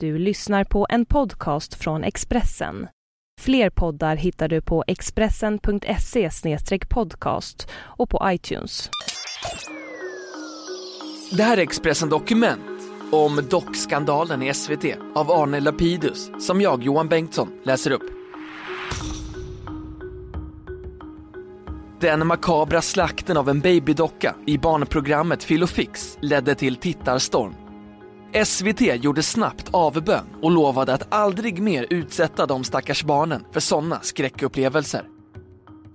Du lyssnar på en podcast från Expressen. Fler poddar hittar du på expressen.se podcast och på iTunes. Det här är Expressen Dokument om dockskandalen i SVT av Arne Lapidus som jag, Johan Bengtsson, läser upp. Den makabra slakten av en babydocka i barnprogrammet Filofix ledde till tittarstorm. SVT gjorde snabbt avbön och lovade att aldrig mer utsätta de stackars barnen för sådana skräckupplevelser.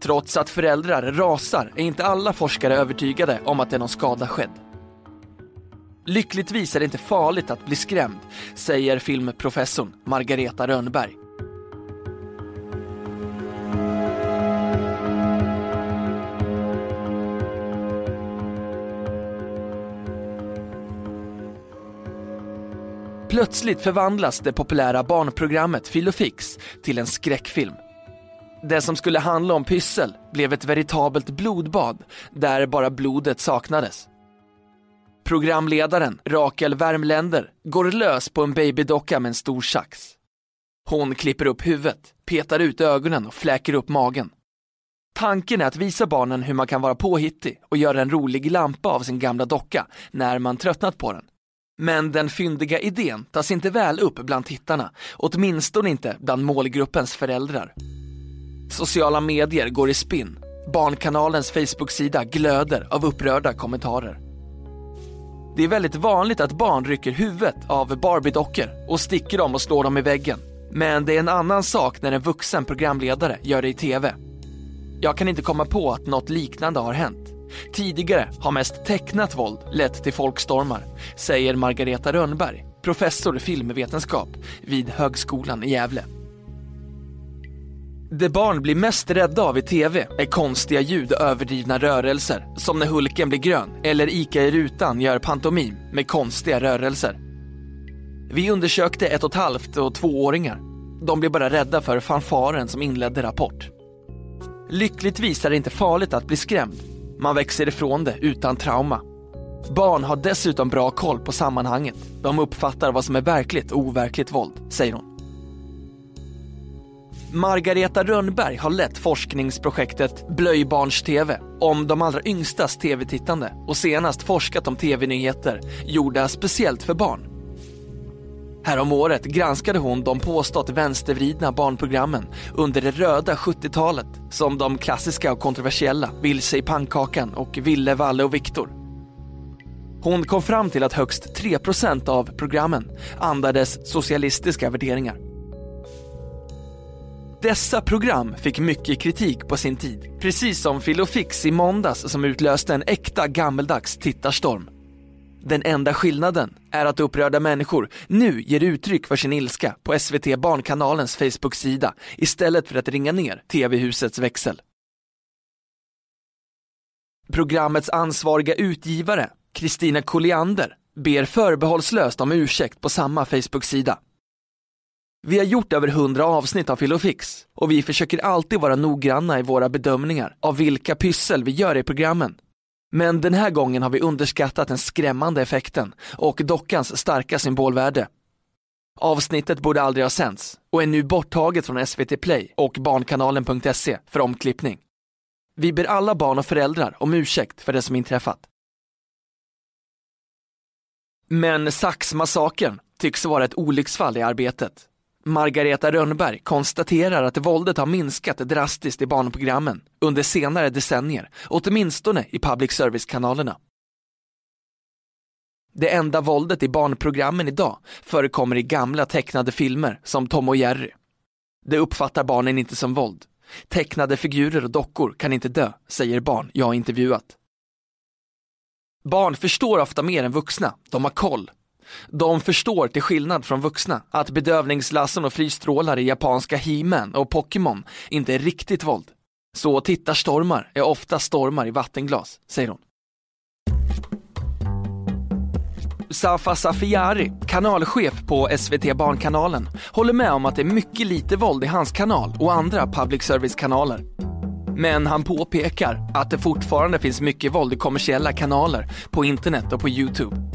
Trots att föräldrar rasar är inte alla forskare övertygade om att det är någon skada skedd. Lyckligtvis är det inte farligt att bli skrämd, säger filmprofessorn Margareta Rönnberg. Plötsligt förvandlas det populära barnprogrammet Filofix till en skräckfilm. Det som skulle handla om pyssel blev ett veritabelt blodbad där bara blodet saknades. Programledaren, Rakel Värmländer, går lös på en babydocka med en stor sax. Hon klipper upp huvudet, petar ut ögonen och fläker upp magen. Tanken är att visa barnen hur man kan vara påhittig och göra en rolig lampa av sin gamla docka när man tröttnat på den. Men den fyndiga idén tas inte väl upp bland tittarna, åtminstone inte bland målgruppens föräldrar. Sociala medier går i spinn. Barnkanalens Facebook-sida glöder av upprörda kommentarer. Det är väldigt vanligt att barn rycker huvudet av Barbie-dockor och sticker dem och slår dem i väggen. Men det är en annan sak när en vuxen programledare gör det i TV. Jag kan inte komma på att något liknande har hänt. Tidigare har mest tecknat våld lett till folkstormar, säger Margareta Rönnberg, professor i filmvetenskap vid Högskolan i Gävle. Det barn blir mest rädda av i TV är konstiga ljud och överdrivna rörelser, som när Hulken blir grön eller Ica i rutan gör pantomim med konstiga rörelser. Vi undersökte ett och ett halvt och tvååringar. De blev bara rädda för fanfaren som inledde Rapport. Lyckligtvis är det inte farligt att bli skrämd. Man växer ifrån det utan trauma. Barn har dessutom bra koll på sammanhanget. De uppfattar vad som är verkligt och overkligt våld, säger hon. Margareta Rönnberg har lett forskningsprojektet Blöjbarns-TV om de allra yngstas tv-tittande och senast forskat om tv-nyheter gjorda speciellt för barn. Häromåret granskade hon de påstått vänstervridna barnprogrammen under det röda 70-talet som de klassiska och kontroversiella Vilse i pannkakan och Ville, Valle och Viktor. Hon kom fram till att högst 3% av programmen andades socialistiska värderingar. Dessa program fick mycket kritik på sin tid, precis som Filofix i måndags som utlöste en äkta gammeldags tittarstorm. Den enda skillnaden är att upprörda människor nu ger uttryck för sin ilska på SVT Barnkanalens Facebook-sida istället för att ringa ner TV-husets växel. Programmets ansvariga utgivare, Kristina Colliander, ber förbehållslöst om ursäkt på samma Facebook-sida. Vi har gjort över hundra avsnitt av Filofix och vi försöker alltid vara noggranna i våra bedömningar av vilka pyssel vi gör i programmen men den här gången har vi underskattat den skrämmande effekten och dockans starka symbolvärde. Avsnittet borde aldrig ha sänts och är nu borttaget från SVT Play och Barnkanalen.se för omklippning. Vi ber alla barn och föräldrar om ursäkt för det som inträffat. Men Saxmassakern tycks vara ett olycksfall i arbetet. Margareta Rönnberg konstaterar att våldet har minskat drastiskt i barnprogrammen under senare decennier, åtminstone i public service-kanalerna. Det enda våldet i barnprogrammen idag förekommer i gamla tecknade filmer som Tom och Jerry. Det uppfattar barnen inte som våld. Tecknade figurer och dockor kan inte dö, säger barn jag intervjuat. Barn förstår ofta mer än vuxna, de har koll de förstår till skillnad från vuxna att bedövningslassen och frysstrålar i japanska He-Man och Pokémon inte är riktigt våld. Så tittarstormar är ofta stormar i vattenglas, säger hon. Safa Safiari, kanalchef på SVT Barnkanalen, håller med om att det är mycket lite våld i hans kanal och andra public service-kanaler. Men han påpekar att det fortfarande finns mycket våld i kommersiella kanaler, på internet och på Youtube.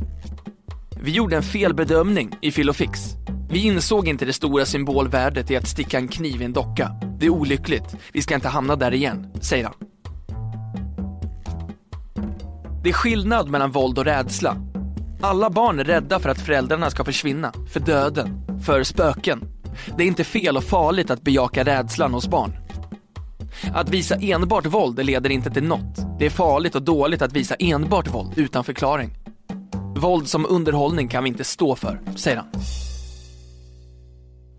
Vi gjorde en felbedömning i Filofix. Vi insåg inte det stora symbolvärdet i att sticka en kniv i en docka. Det är olyckligt, vi ska inte hamna där igen, säger han. Det är skillnad mellan våld och rädsla. Alla barn är rädda för att föräldrarna ska försvinna, för döden, för spöken. Det är inte fel och farligt att bejaka rädslan hos barn. Att visa enbart våld leder inte till något. Det är farligt och dåligt att visa enbart våld utan förklaring. Våld som underhållning kan vi inte stå för, säger han.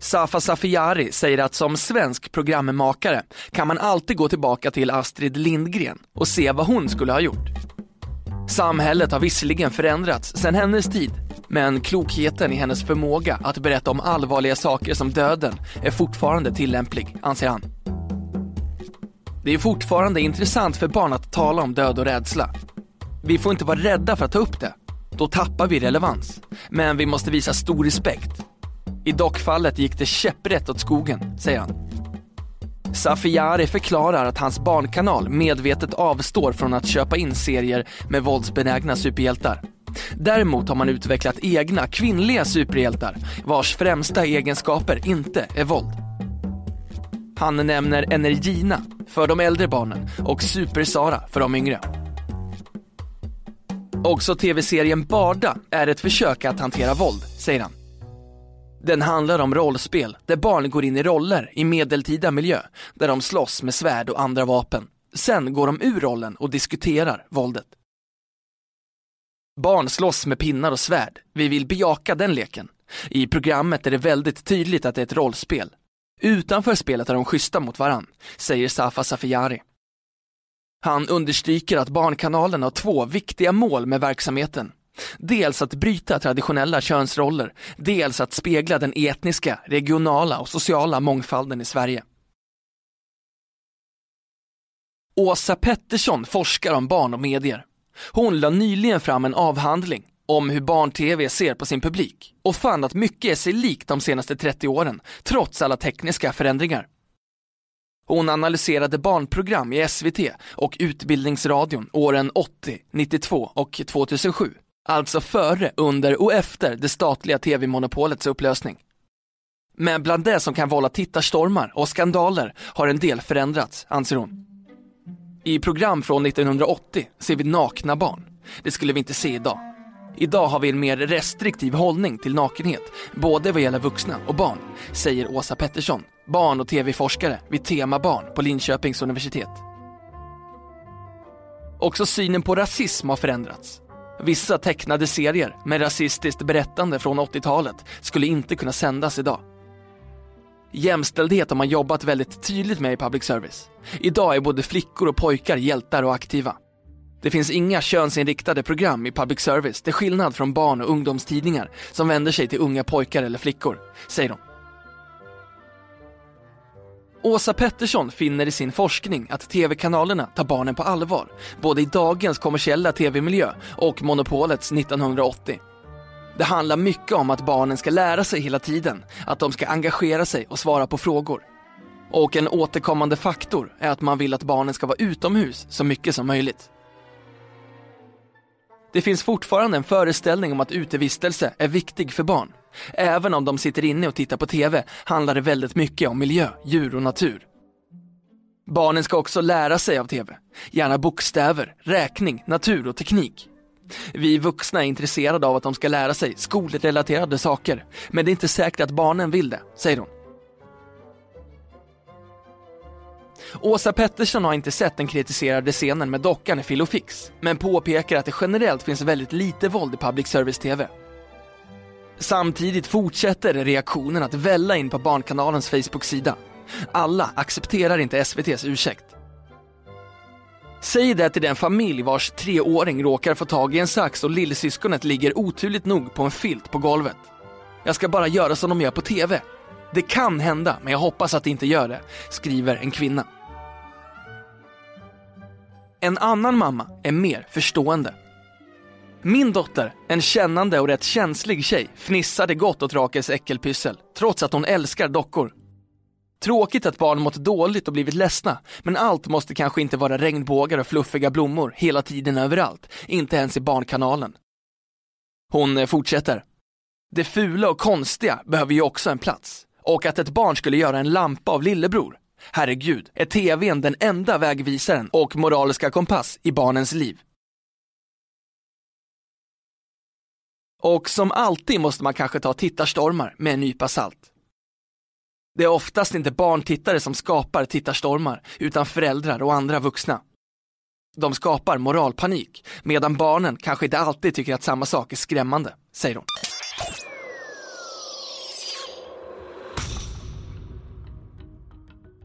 Safa Safiari säger att som svensk programmakare kan man alltid gå tillbaka till Astrid Lindgren och se vad hon skulle ha gjort. Samhället har visserligen förändrats sedan hennes tid, men klokheten i hennes förmåga att berätta om allvarliga saker som döden är fortfarande tillämplig, anser han. Det är fortfarande intressant för barn att tala om död och rädsla. Vi får inte vara rädda för att ta upp det. Då tappar vi relevans. Men vi måste visa stor respekt. I dockfallet gick det käpprätt åt skogen, säger han. Safiari förklarar att hans barnkanal medvetet avstår från att köpa in serier med våldsbenägna superhjältar. Däremot har man utvecklat egna kvinnliga superhjältar vars främsta egenskaper inte är våld. Han nämner Energina för de äldre barnen och Super-Sara för de yngre. Också tv-serien Barda är ett försök att hantera våld, säger han. Den handlar om rollspel där barn går in i roller i medeltida miljö där de slåss med svärd och andra vapen. Sen går de ur rollen och diskuterar våldet. Barn slåss med pinnar och svärd. Vi vill bejaka den leken. I programmet är det väldigt tydligt att det är ett rollspel. Utanför spelet är de schyssta mot varann, säger Safa Safiari. Han understryker att Barnkanalen har två viktiga mål med verksamheten. Dels att bryta traditionella könsroller, dels att spegla den etniska, regionala och sociala mångfalden i Sverige. Åsa Pettersson forskar om barn och medier. Hon lade nyligen fram en avhandling om hur barn-tv ser på sin publik och fann att mycket är sig likt de senaste 30 åren, trots alla tekniska förändringar. Hon analyserade barnprogram i SVT och Utbildningsradion åren 80, 92 och 2007. Alltså före, under och efter det statliga tv-monopolets upplösning. Men bland det som kan vålla tittarstormar och skandaler har en del förändrats, anser hon. I program från 1980 ser vi nakna barn. Det skulle vi inte se idag. Idag har vi en mer restriktiv hållning till nakenhet, både vad gäller vuxna och barn, säger Åsa Pettersson, barn och tv-forskare vid Tema Barn på Linköpings universitet. Också synen på rasism har förändrats. Vissa tecknade serier med rasistiskt berättande från 80-talet skulle inte kunna sändas idag. Jämställdhet har man jobbat väldigt tydligt med i public service. Idag är både flickor och pojkar hjältar och aktiva. Det finns inga könsinriktade program i public service till skillnad från barn och ungdomstidningar som vänder sig till unga pojkar eller flickor, säger de. Åsa Pettersson finner i sin forskning att tv-kanalerna tar barnen på allvar, både i dagens kommersiella tv-miljö och monopolets 1980. Det handlar mycket om att barnen ska lära sig hela tiden, att de ska engagera sig och svara på frågor. Och en återkommande faktor är att man vill att barnen ska vara utomhus så mycket som möjligt. Det finns fortfarande en föreställning om att utevistelse är viktig för barn. Även om de sitter inne och tittar på TV handlar det väldigt mycket om miljö, djur och natur. Barnen ska också lära sig av TV. Gärna bokstäver, räkning, natur och teknik. Vi vuxna är intresserade av att de ska lära sig skolrelaterade saker, men det är inte säkert att barnen vill det, säger hon. Åsa Pettersson har inte sett den kritiserade scenen med dockan i Filofix men påpekar att det generellt finns väldigt lite våld i public service-TV. Samtidigt fortsätter reaktionen att välla in på Barnkanalens Facebook-sida. Alla accepterar inte SVTs ursäkt. Säg det till den familj vars treåring råkar få tag i en sax och lillsyskonet ligger oturligt nog på en filt på golvet. Jag ska bara göra som de gör på TV. Det kan hända, men jag hoppas att det inte gör det, skriver en kvinna. En annan mamma är mer förstående. Min dotter, en kännande och rätt känslig tjej, fnissade gott åt Rakels äckelpyssel, trots att hon älskar dockor. Tråkigt att barn mått dåligt och blivit ledsna, men allt måste kanske inte vara regnbågar och fluffiga blommor hela tiden överallt, inte ens i Barnkanalen. Hon eh, fortsätter. Det fula och konstiga behöver ju också en plats. Och att ett barn skulle göra en lampa av lillebror. Herregud, är tvn den enda vägvisaren och moraliska kompass i barnens liv? Och som alltid måste man kanske ta tittarstormar med en nypa salt. Det är oftast inte barntittare som skapar tittarstormar, utan föräldrar och andra vuxna. De skapar moralpanik, medan barnen kanske inte alltid tycker att samma sak är skrämmande, säger hon.